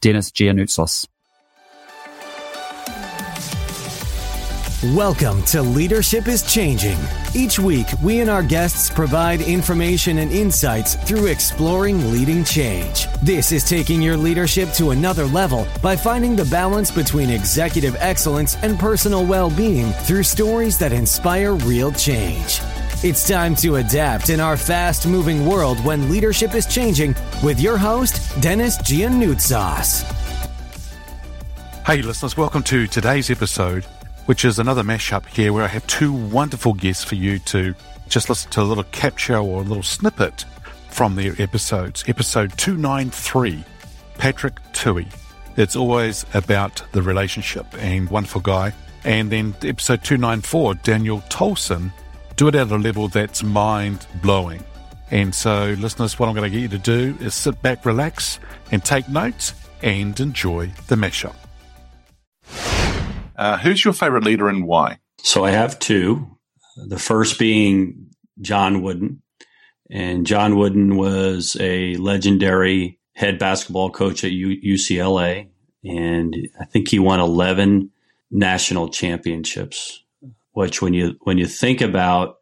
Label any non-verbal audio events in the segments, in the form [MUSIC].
Dennis Giannoutsos. Welcome to Leadership is Changing. Each week, we and our guests provide information and insights through exploring leading change. This is taking your leadership to another level by finding the balance between executive excellence and personal well being through stories that inspire real change. It's time to adapt in our fast moving world when leadership is changing with your host, Dennis Giannoutsos. Hey, listeners, welcome to today's episode, which is another mashup here where I have two wonderful guests for you to just listen to a little capture or a little snippet from their episodes. Episode 293, Patrick Tui. It's always about the relationship and wonderful guy. And then episode 294, Daniel Tolson do it at a level that's mind blowing. And so, listeners, what I'm going to get you to do is sit back, relax, and take notes and enjoy the mashup. Uh, who's your favorite leader and why? So I have two. The first being John Wooden. And John Wooden was a legendary head basketball coach at U- UCLA. And I think he won 11 national championships which when you when you think about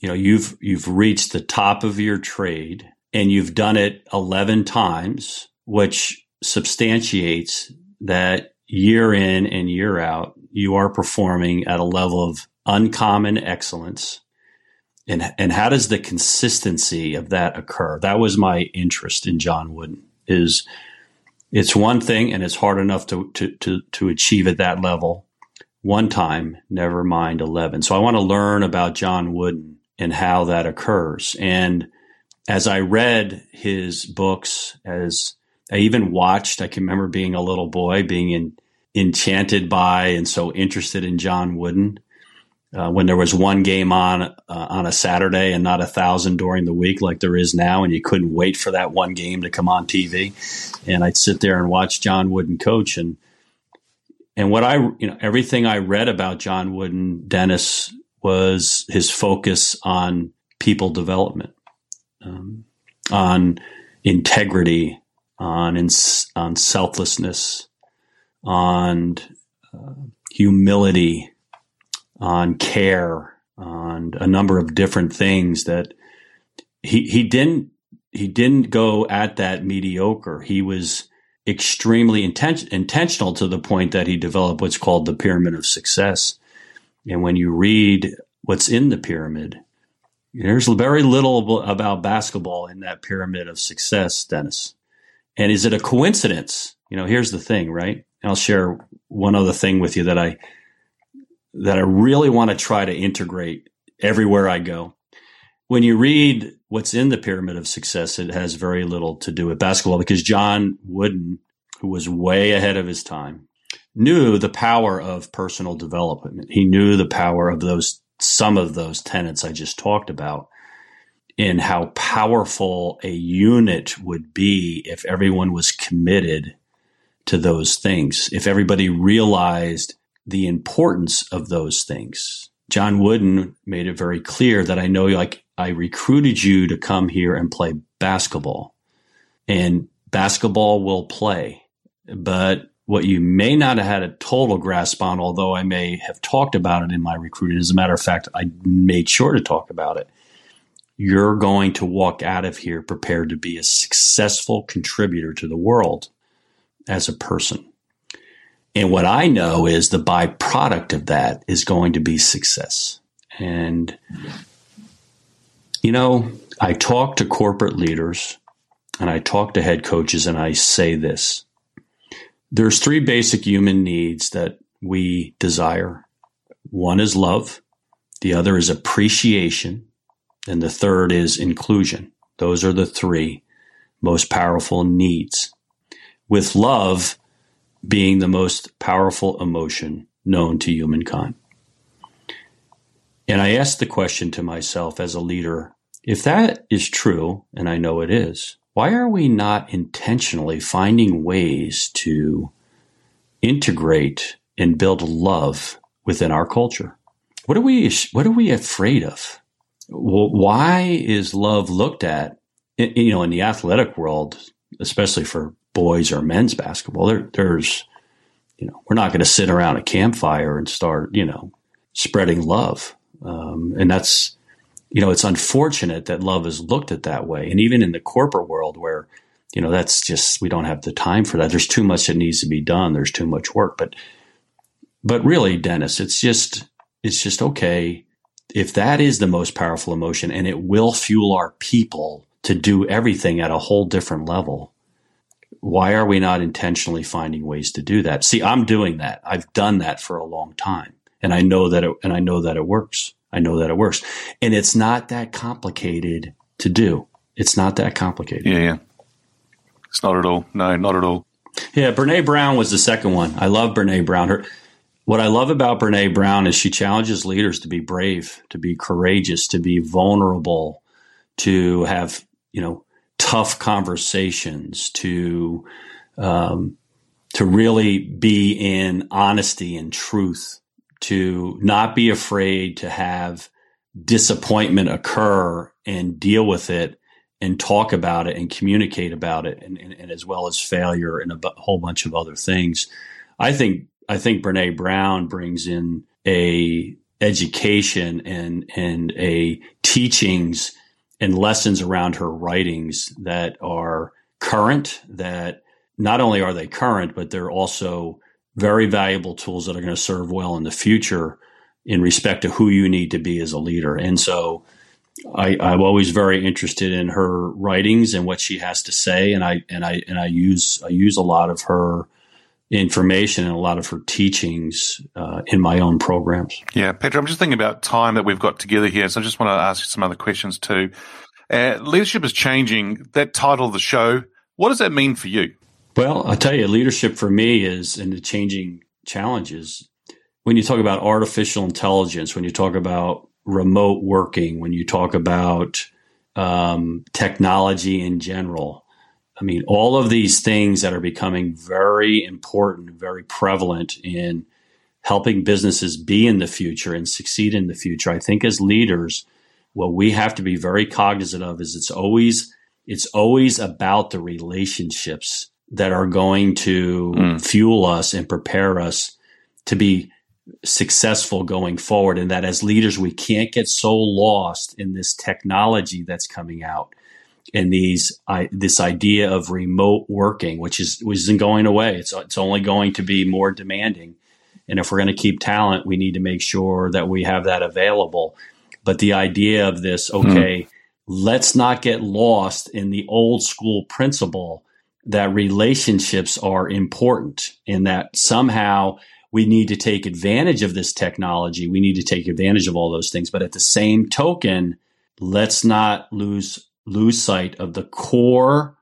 you know you've you've reached the top of your trade and you've done it 11 times which substantiates that year in and year out you are performing at a level of uncommon excellence. And and how does the consistency of that occur? That was my interest in John Wooden is it's one thing and it's hard enough to to to, to achieve at that level one time, never mind 11. So I want to learn about John Wooden and how that occurs. And as I read his books, as I even watched, I can remember being a little boy, being in, enchanted by and so interested in John Wooden. Uh, when there was one game on uh, on a Saturday and not a thousand during the week like there is now, and you couldn't wait for that one game to come on TV, and I'd sit there and watch John Wooden coach, and and what I, you know, everything I read about John Wooden Dennis was his focus on people development, um, on integrity, on ins- on selflessness, on uh, humility, on care, on a number of different things that he he didn't he didn't go at that mediocre. He was extremely inten- intentional to the point that he developed what's called the pyramid of success. And when you read what's in the pyramid, there's very little about basketball in that pyramid of success, Dennis. And is it a coincidence? You know, here's the thing, right? And I'll share one other thing with you that I that I really want to try to integrate everywhere I go. When you read what's in the pyramid of success, it has very little to do with basketball because John Wooden, who was way ahead of his time, knew the power of personal development. He knew the power of those, some of those tenets I just talked about in how powerful a unit would be if everyone was committed to those things, if everybody realized the importance of those things. John Wooden made it very clear that I know like I recruited you to come here and play basketball. And basketball will play. But what you may not have had a total grasp on, although I may have talked about it in my recruiting, as a matter of fact, I made sure to talk about it. You're going to walk out of here prepared to be a successful contributor to the world as a person. And what I know is the byproduct of that is going to be success. And you know, I talk to corporate leaders and I talk to head coaches and I say this. There's three basic human needs that we desire. One is love, the other is appreciation, and the third is inclusion. Those are the three most powerful needs. with love being the most powerful emotion known to humankind. And I asked the question to myself as a leader if that is true, and I know it is, why are we not intentionally finding ways to integrate and build love within our culture? What are we what are we afraid of? Why is love looked at you know in the athletic world, especially for boys or men's basketball? There, there's you know, we're not going to sit around a campfire and start, you know, spreading love. Um, and that's, you know, it's unfortunate that love is looked at that way. And even in the corporate world where, you know, that's just, we don't have the time for that. There's too much that needs to be done. There's too much work. But, but really, Dennis, it's just, it's just okay. If that is the most powerful emotion and it will fuel our people to do everything at a whole different level, why are we not intentionally finding ways to do that? See, I'm doing that. I've done that for a long time and I know that it, and I know that it works. I know that it works and it's not that complicated to do. It's not that complicated. Yeah. yeah. It's not at all. No, not at all. Yeah. Brene Brown was the second one. I love Brene Brown. Her, what I love about Brene Brown is she challenges leaders to be brave, to be courageous, to be vulnerable, to have, you know, tough conversations, to um, to really be in honesty and truth, to not be afraid to have disappointment occur and deal with it and talk about it and communicate about it and, and, and as well as failure and a b- whole bunch of other things. I think I think Brene Brown brings in a education and and a teachings and lessons around her writings that are current, that not only are they current, but they're also very valuable tools that are going to serve well in the future in respect to who you need to be as a leader. And so I, am always very interested in her writings and what she has to say. And I, and I, and I use, I use a lot of her information and a lot of her teachings uh, in my own programs. Yeah, Petra, I'm just thinking about time that we've got together here, so I just want to ask you some other questions too. Uh, leadership is changing. That title of the show, what does that mean for you? Well, I tell you, leadership for me is in the changing challenges. When you talk about artificial intelligence, when you talk about remote working, when you talk about um, technology in general, I mean, all of these things that are becoming very important, very prevalent in helping businesses be in the future and succeed in the future. I think as leaders, what we have to be very cognizant of is it's always it's always about the relationships that are going to mm. fuel us and prepare us to be successful going forward and that as leaders we can't get so lost in this technology that's coming out and these I, this idea of remote working, which is which isn't going away. It's it's only going to be more demanding. And if we're going to keep talent, we need to make sure that we have that available. But the idea of this, hmm. okay, mm. let's not get lost in the old school principle that relationships are important and that somehow we need to take advantage of this technology. We need to take advantage of all those things. But at the same token, let's not lose lose sight of the core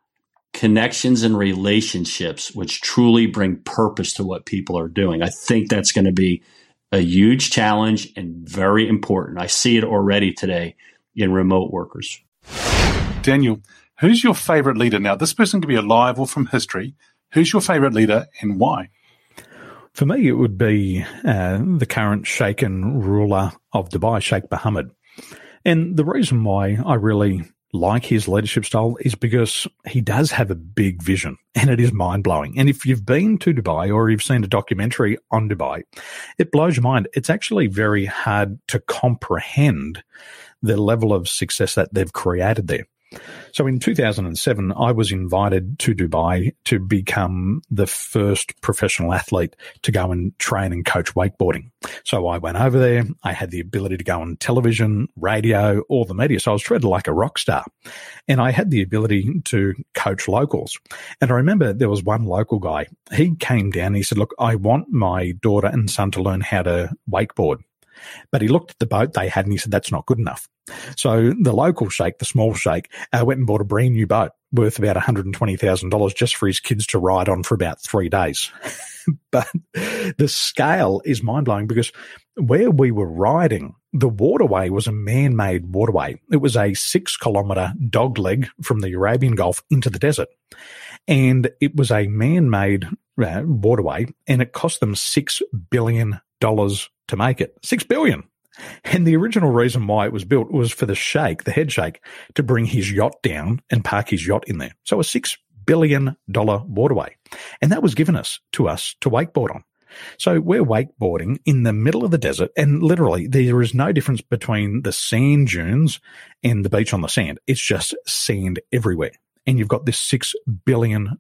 connections and relationships which truly bring purpose to what people are doing. I think that's going to be a huge challenge and very important. I see it already today in remote workers. Daniel, who's your favorite leader now? This person could be alive or from history. Who's your favorite leader and why? For me, it would be uh, the current Sheikh and ruler of Dubai, Sheikh Mohammed. And the reason why I really like his leadership style is because he does have a big vision and it is mind blowing. And if you've been to Dubai or you've seen a documentary on Dubai, it blows your mind. It's actually very hard to comprehend the level of success that they've created there. So in 2007, I was invited to Dubai to become the first professional athlete to go and train and coach wakeboarding. So I went over there. I had the ability to go on television, radio, all the media. So I was treated like a rock star. And I had the ability to coach locals. And I remember there was one local guy. He came down and he said, look, I want my daughter and son to learn how to wakeboard. But he looked at the boat they had and he said, that's not good enough. So the local sheikh, the small sheikh, uh, went and bought a brand new boat worth about $120,000 just for his kids to ride on for about three days. [LAUGHS] but the scale is mind blowing because where we were riding, the waterway was a man made waterway. It was a six kilometer dog leg from the Arabian Gulf into the desert. And it was a man made uh, waterway and it cost them $6 billion to make it. $6 billion. And the original reason why it was built was for the sheikh, the head sheikh, to bring his yacht down and park his yacht in there. So a $6 billion waterway. And that was given us to us to wakeboard on. So we're wakeboarding in the middle of the desert and literally there is no difference between the sand dunes and the beach on the sand. It's just sand everywhere. And you've got this $6 billion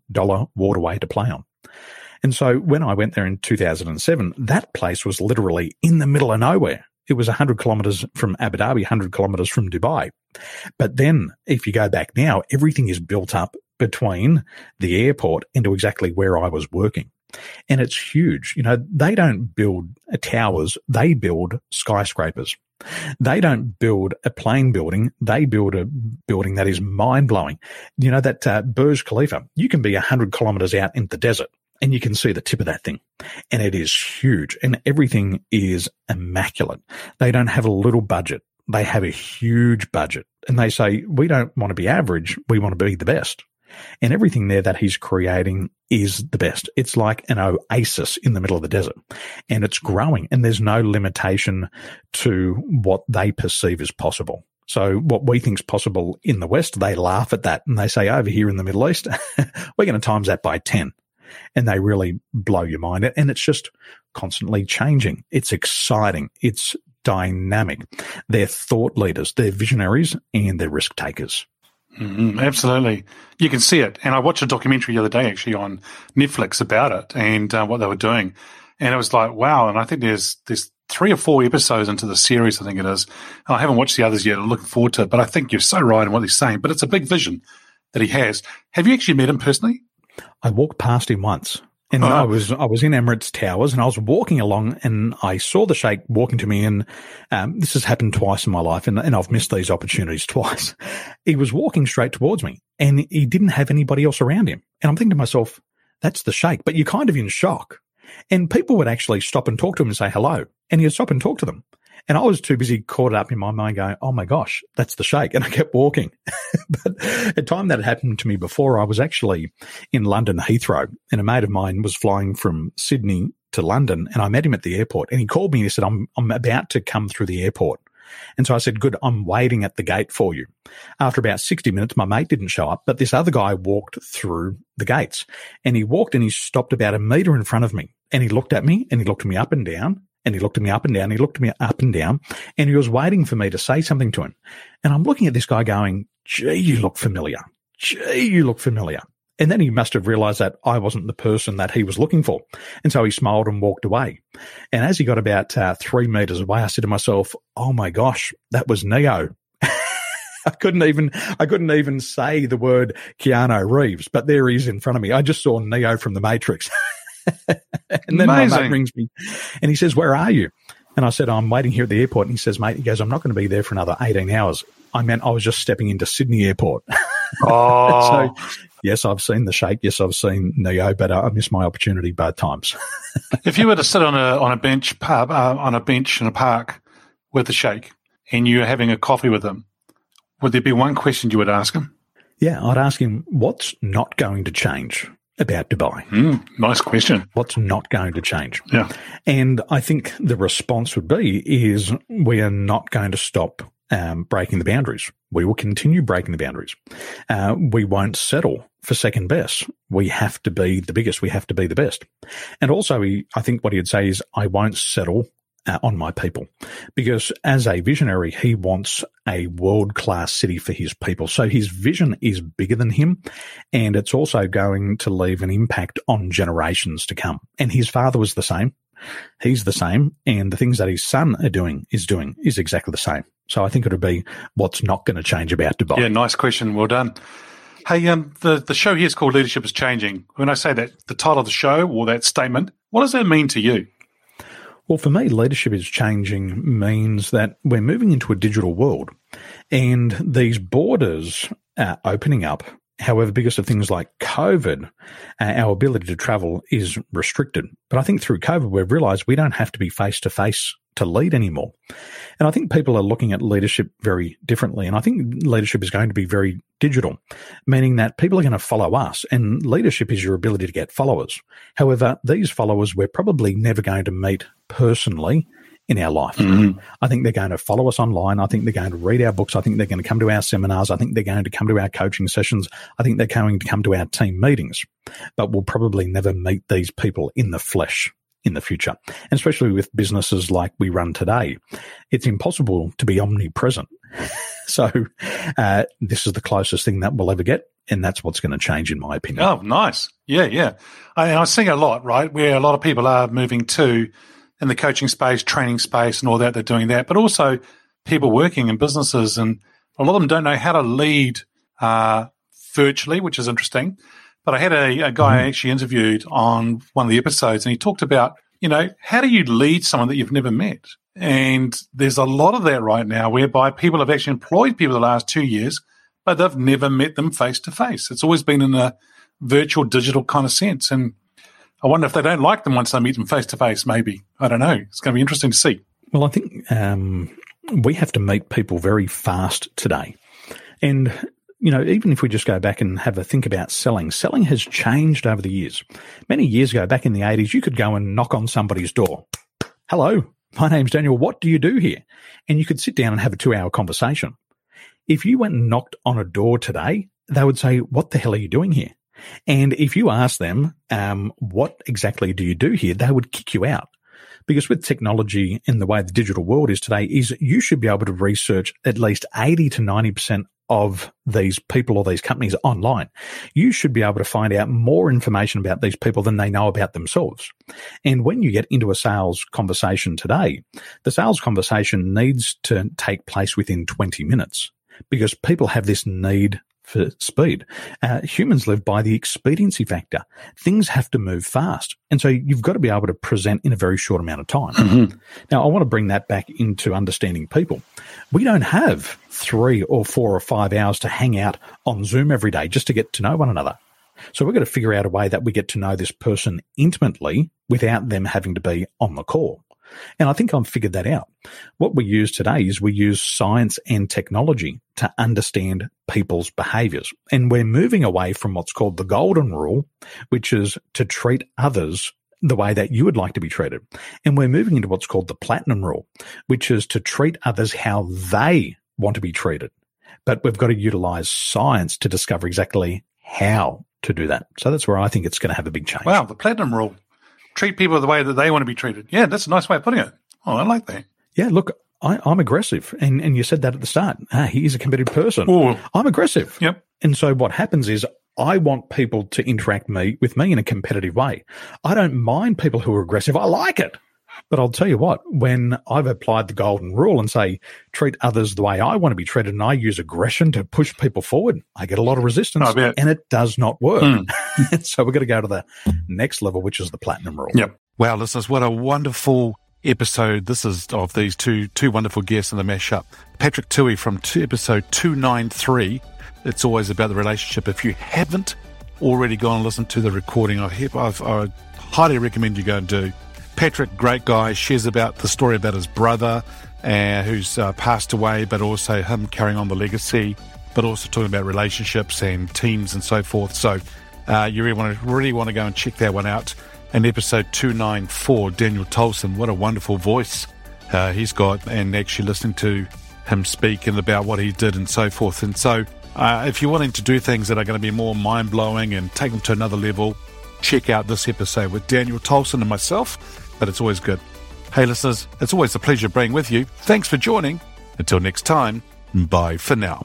waterway to play on. And so when I went there in 2007, that place was literally in the middle of nowhere. It was 100 kilometers from Abu Dhabi, 100 kilometers from Dubai. But then if you go back now, everything is built up between the airport into exactly where I was working. And it's huge. You know, they don't build towers, they build skyscrapers. They don't build a plain building. They build a building that is mind blowing. You know, that uh, Burj Khalifa, you can be 100 kilometers out in the desert and you can see the tip of that thing. And it is huge and everything is immaculate. They don't have a little budget. They have a huge budget and they say, we don't want to be average. We want to be the best. And everything there that he's creating is the best. It's like an oasis in the middle of the desert and it's growing and there's no limitation to what they perceive as possible. So what we think is possible in the West, they laugh at that and they say over here in the Middle East, [LAUGHS] we're going to times that by 10 and they really blow your mind. And it's just constantly changing. It's exciting. It's dynamic. They're thought leaders, they're visionaries and they're risk takers. Mm-hmm, absolutely. You can see it. And I watched a documentary the other day actually on Netflix about it and uh, what they were doing. And it was like, wow. And I think there's, there's three or four episodes into the series, I think it is. And I haven't watched the others yet. I'm looking forward to it. But I think you're so right in what he's saying. But it's a big vision that he has. Have you actually met him personally? I walked past him once. And I was I was in Emirates Towers, and I was walking along, and I saw the sheikh walking to me. And um, this has happened twice in my life, and, and I've missed these opportunities [LAUGHS] twice. He was walking straight towards me, and he didn't have anybody else around him. And I'm thinking to myself, "That's the sheikh," but you're kind of in shock. And people would actually stop and talk to him and say hello, and he'd stop and talk to them. And I was too busy caught up in my mind going, Oh my gosh, that's the sheikh. And I kept walking. [LAUGHS] but a time that had happened to me before, I was actually in London Heathrow and a mate of mine was flying from Sydney to London and I met him at the airport and he called me and he said, I'm, I'm about to come through the airport. And so I said, good, I'm waiting at the gate for you. After about 60 minutes, my mate didn't show up, but this other guy walked through the gates and he walked and he stopped about a meter in front of me and he looked at me and he looked me up and down and he looked at me up and down. He looked at me up and down and he was waiting for me to say something to him. And I'm looking at this guy going, gee, you look familiar. Gee, you look familiar. And then he must have realized that I wasn't the person that he was looking for. And so he smiled and walked away. And as he got about uh, three meters away, I said to myself, Oh my gosh, that was Neo. [LAUGHS] I couldn't even, I couldn't even say the word Keanu Reeves, but there he is in front of me. I just saw Neo from the Matrix. [LAUGHS] [LAUGHS] and then Amazing. my mate rings me and he says, Where are you? And I said, I'm waiting here at the airport. And he says, Mate, he goes, I'm not going to be there for another 18 hours. I meant I was just stepping into Sydney Airport. [LAUGHS] Oh. so, yes, I've seen the Sheikh. Yes, I've seen Neo, but I missed my opportunity both times. [LAUGHS] if you were to sit on a on a bench pub uh, on a bench in a park with the Sheikh and you're having a coffee with him, would there be one question you would ask him? Yeah, I'd ask him, what's not going to change? About Dubai? Mm, nice question. What's not going to change? Yeah. And I think the response would be is we are not going to stop um, breaking the boundaries. We will continue breaking the boundaries. Uh, we won't settle for second best. We have to be the biggest. We have to be the best. And also, he, I think what he'd say is, I won't settle uh, on my people because as a visionary, he wants a world class city for his people. So his vision is bigger than him and it's also going to leave an impact on generations to come. And his father was the same. He's the same. And the things that his son are doing is doing is exactly the same. So I think it would be what's not going to change about Dubai. Yeah, nice question. Well done. Hey, um, the, the show here is called Leadership is Changing. When I say that, the title of the show or that statement, what does that mean to you? Well, for me, leadership is changing means that we're moving into a digital world and these borders are opening up. However, because of things like COVID, uh, our ability to travel is restricted. But I think through COVID, we've realized we don't have to be face to face to lead anymore. And I think people are looking at leadership very differently. And I think leadership is going to be very digital, meaning that people are going to follow us and leadership is your ability to get followers. However, these followers we're probably never going to meet personally in our life. Mm-hmm. I think they're going to follow us online. I think they're going to read our books. I think they're going to come to our seminars. I think they're going to come to our coaching sessions. I think they're going to come to our team meetings, but we'll probably never meet these people in the flesh in the future. And especially with businesses like we run today, it's impossible to be omnipresent. [LAUGHS] so uh, this is the closest thing that we'll ever get. And that's what's going to change, in my opinion. Oh, nice. Yeah, yeah. I, I see a lot, right? Where a lot of people are moving to in the coaching space, training space, and all that. They're doing that, but also people working in businesses, and a lot of them don't know how to lead uh, virtually, which is interesting. But I had a, a guy mm-hmm. I actually interviewed on one of the episodes, and he talked about, you know, how do you lead someone that you've never met? And there's a lot of that right now whereby people have actually employed people the last two years, but they've never met them face to face. It's always been in a virtual, digital kind of sense. And I wonder if they don't like them once they meet them face to face, maybe. I don't know. It's going to be interesting to see. Well, I think um, we have to meet people very fast today. And you know, even if we just go back and have a think about selling, selling has changed over the years. Many years ago, back in the 80s, you could go and knock on somebody's door. Hello, my name's Daniel. What do you do here? And you could sit down and have a two hour conversation. If you went and knocked on a door today, they would say, What the hell are you doing here? And if you ask them, um, What exactly do you do here? They would kick you out. Because with technology and the way the digital world is today, is you should be able to research at least 80 to 90% of these people or these companies online. You should be able to find out more information about these people than they know about themselves. And when you get into a sales conversation today, the sales conversation needs to take place within 20 minutes because people have this need for speed. Uh, humans live by the expediency factor. Things have to move fast. And so you've got to be able to present in a very short amount of time. Mm-hmm. Now, I want to bring that back into understanding people. We don't have three or four or five hours to hang out on Zoom every day just to get to know one another. So we've got to figure out a way that we get to know this person intimately without them having to be on the call. And I think I've figured that out. What we use today is we use science and technology to understand people's behaviors. And we're moving away from what's called the golden rule, which is to treat others the way that you would like to be treated. And we're moving into what's called the platinum rule, which is to treat others how they want to be treated. But we've got to utilize science to discover exactly how to do that. So that's where I think it's going to have a big change. Wow, the platinum rule treat people the way that they want to be treated. Yeah, that's a nice way of putting it. Oh, I like that. Yeah, look, I, am aggressive, and and you said that at the start. Ah, he's a competitive person. Ooh. I'm aggressive. Yep. And so what happens is I want people to interact me with me in a competitive way. I don't mind people who are aggressive. I like it. But I'll tell you what, when I've applied the golden rule and say, treat others the way I want to be treated, and I use aggression to push people forward, I get a lot of resistance and it does not work. Mm. [LAUGHS] so we're going to go to the next level, which is the platinum rule. Yep. Wow, listeners, what a wonderful episode this is of these two two wonderful guests in the mashup. Patrick Tui from two, episode 293. It's always about the relationship. If you haven't already gone and listened to the recording, I, I highly recommend you go and do. Patrick, great guy, shares about the story about his brother uh, who's uh, passed away, but also him carrying on the legacy, but also talking about relationships and teams and so forth. So uh, you really want to really want to go and check that one out. And episode 294, Daniel Tolson, what a wonderful voice uh, he's got, and actually listening to him speak and about what he did and so forth. And so, uh, if you're wanting to do things that are going to be more mind blowing and take them to another level, check out this episode with Daniel Tolson and myself but it's always good. Hey, listeners, it's always a pleasure being with you. Thanks for joining. Until next time, bye for now.